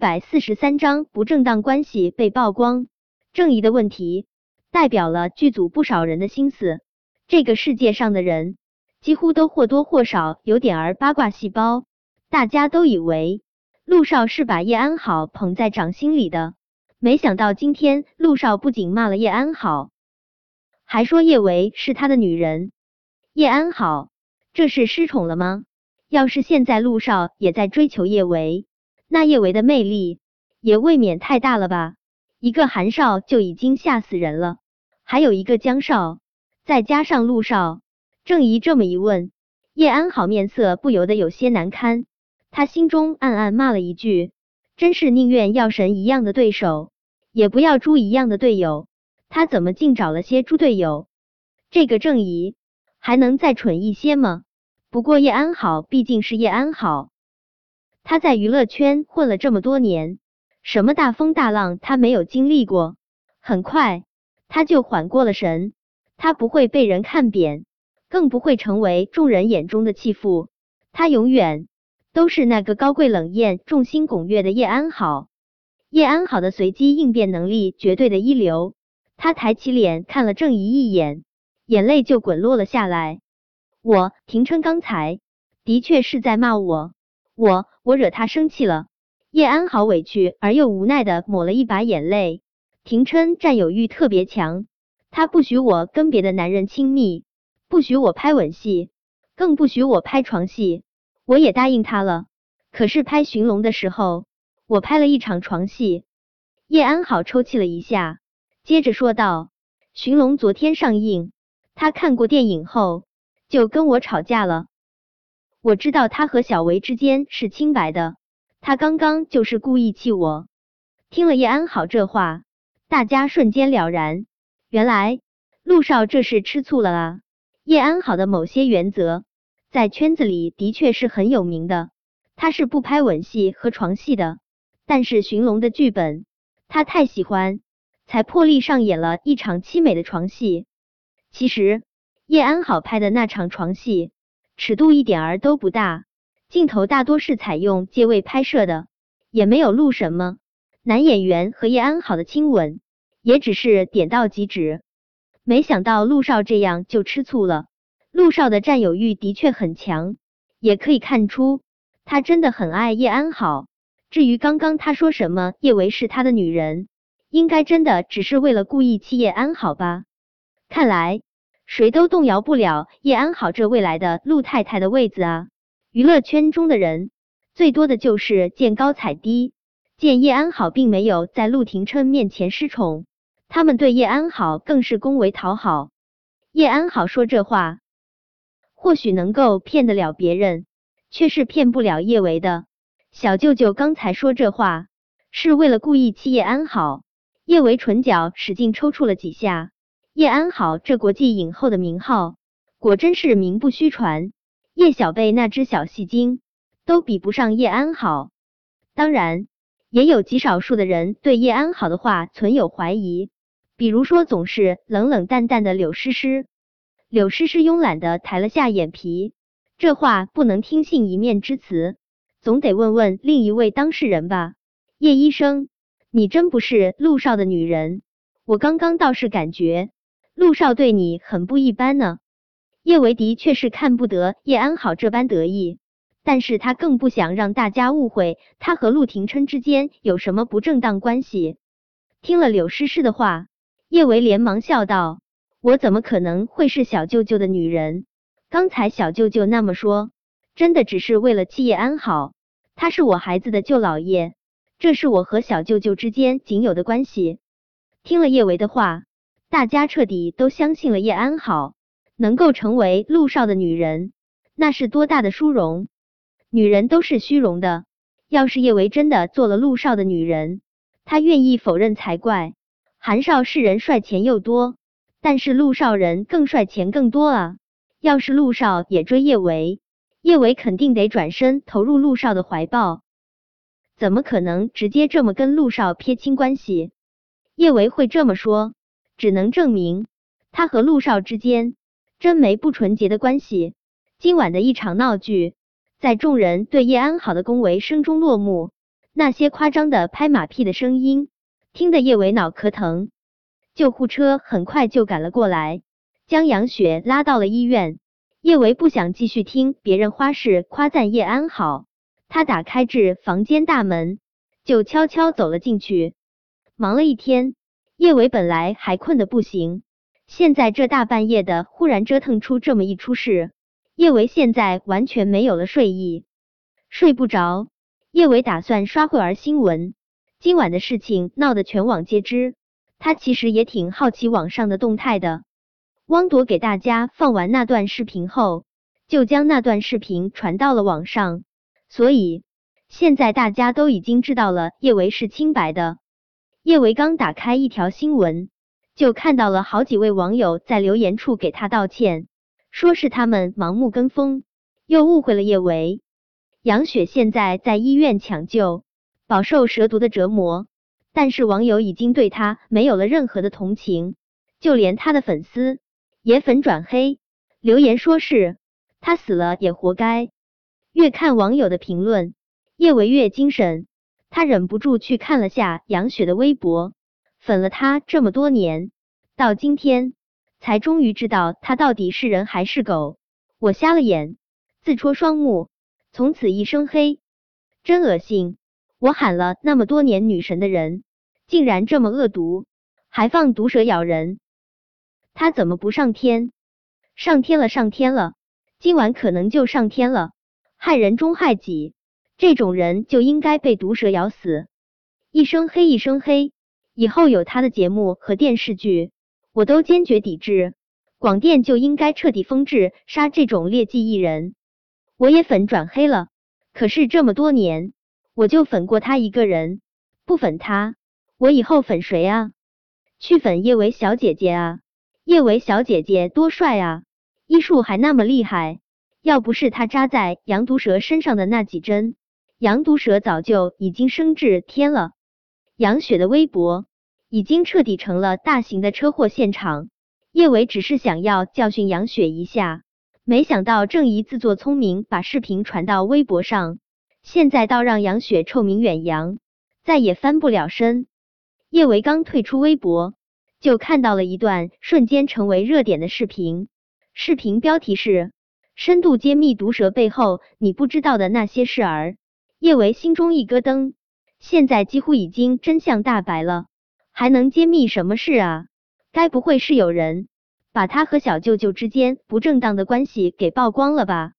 百四十三章不正当关系被曝光，正义的问题代表了剧组不少人的心思。这个世界上的人几乎都或多或少有点儿八卦细胞，大家都以为陆少是把叶安好捧在掌心里的，没想到今天陆少不仅骂了叶安好，还说叶维是他的女人。叶安好，这是失宠了吗？要是现在陆少也在追求叶维，那叶维的魅力也未免太大了吧？一个韩少就已经吓死人了，还有一个江少，再加上陆少，郑怡这么一问，叶安好面色不由得有些难堪。他心中暗暗骂了一句：“真是宁愿要神一样的对手，也不要猪一样的队友。他怎么竟找了些猪队友？这个郑怡还能再蠢一些吗？”不过叶安好毕竟是叶安好，他在娱乐圈混了这么多年，什么大风大浪他没有经历过。很快他就缓过了神，他不会被人看扁，更不会成为众人眼中的弃妇。他永远都是那个高贵冷艳、众星拱月的叶安好。叶安好的随机应变能力绝对的一流。他抬起脸看了郑怡一眼，眼泪就滚落了下来。我廷琛刚才的确是在骂我，我我惹他生气了。叶安好委屈而又无奈的抹了一把眼泪。廷琛占有欲特别强，他不许我跟别的男人亲密，不许我拍吻戏，更不许我拍床戏。我也答应他了，可是拍寻龙的时候，我拍了一场床戏。叶安好抽泣了一下，接着说道：“寻龙昨天上映，他看过电影后。”就跟我吵架了。我知道他和小维之间是清白的，他刚刚就是故意气我。听了叶安好这话，大家瞬间了然，原来陆少这是吃醋了啊！叶安好的某些原则在圈子里的确是很有名的，他是不拍吻戏和床戏的，但是寻龙的剧本他太喜欢，才破例上演了一场凄美的床戏。其实。叶安好拍的那场床戏，尺度一点儿都不大，镜头大多是采用借位拍摄的，也没有录什么。男演员和叶安好的亲吻，也只是点到即止。没想到陆少这样就吃醋了。陆少的占有欲的确很强，也可以看出他真的很爱叶安好。至于刚刚他说什么叶维是他的女人，应该真的只是为了故意气叶安好吧？看来。谁都动摇不了叶安好这未来的陆太太的位子啊！娱乐圈中的人最多的就是见高踩低，见叶安好并没有在陆廷琛面前失宠，他们对叶安好更是恭维讨好。叶安好说这话，或许能够骗得了别人，却是骗不了叶维的。小舅舅刚才说这话是为了故意气叶安好，叶维唇角使劲抽搐了几下。叶安好这国际影后的名号，果真是名不虚传。叶小贝那只小戏精都比不上叶安好。当然，也有极少数的人对叶安好的话存有怀疑，比如说总是冷冷淡淡的柳诗诗。柳诗诗慵懒的抬了下眼皮，这话不能听信一面之词，总得问问另一位当事人吧。叶医生，你真不是陆少的女人？我刚刚倒是感觉。陆少对你很不一般呢，叶维的确是看不得叶安好这般得意，但是他更不想让大家误会他和陆廷琛之间有什么不正当关系。听了柳诗诗的话，叶维连忙笑道：“我怎么可能会是小舅舅的女人？刚才小舅舅那么说，真的只是为了气叶安好。他是我孩子的舅姥爷，这是我和小舅舅之间仅有的关系。”听了叶维的话。大家彻底都相信了叶安好能够成为陆少的女人，那是多大的殊荣！女人都是虚荣的，要是叶维真的做了陆少的女人，他愿意否认才怪。韩少是人帅钱又多，但是陆少人更帅钱更多啊！要是陆少也追叶维，叶维肯定得转身投入陆少的怀抱，怎么可能直接这么跟陆少撇清关系？叶维会这么说？只能证明他和陆少之间真没不纯洁的关系。今晚的一场闹剧，在众人对叶安好的恭维声中落幕。那些夸张的拍马屁的声音，听得叶伟脑壳疼。救护车很快就赶了过来，将杨雪拉到了医院。叶维不想继续听别人花式夸赞叶安好，他打开至房间大门，就悄悄走了进去。忙了一天，叶维本来还困得不行，现在这大半夜的忽然折腾出这么一出事，叶维现在完全没有了睡意，睡不着。叶维打算刷会儿新闻，今晚的事情闹得全网皆知，他其实也挺好奇网上的动态的。汪铎给大家放完那段视频后，就将那段视频传到了网上，所以现在大家都已经知道了叶维是清白的。叶维刚打开一条新闻，就看到了好几位网友在留言处给他道歉，说是他们盲目跟风，又误会了叶维。杨雪现在在医院抢救，饱受蛇毒的折磨，但是网友已经对他没有了任何的同情，就连他的粉丝。也粉转黑，留言说是他死了也活该。越看网友的评论，叶维越精神。他忍不住去看了下杨雪的微博，粉了他这么多年，到今天才终于知道他到底是人还是狗。我瞎了眼，自戳双目，从此一生黑，真恶心！我喊了那么多年女神的人，竟然这么恶毒，还放毒蛇咬人。他怎么不上天？上天了，上天了！今晚可能就上天了。害人终害己，这种人就应该被毒蛇咬死。一生黑，一生黑！以后有他的节目和电视剧，我都坚决抵制。广电就应该彻底封制，杀这种劣迹艺人。我也粉转黑了，可是这么多年，我就粉过他一个人，不粉他，我以后粉谁啊？去粉叶维小姐姐啊！叶维小姐姐多帅啊，医术还那么厉害。要不是他扎在羊毒蛇身上的那几针，羊毒蛇早就已经升至天了。杨雪的微博已经彻底成了大型的车祸现场。叶维只是想要教训杨雪一下，没想到郑怡自作聪明把视频传到微博上，现在倒让杨雪臭名远扬，再也翻不了身。叶维刚退出微博。就看到了一段瞬间成为热点的视频，视频标题是“深度揭秘毒蛇背后你不知道的那些事儿”。叶维心中一咯噔，现在几乎已经真相大白了，还能揭秘什么事啊？该不会是有人把他和小舅舅之间不正当的关系给曝光了吧？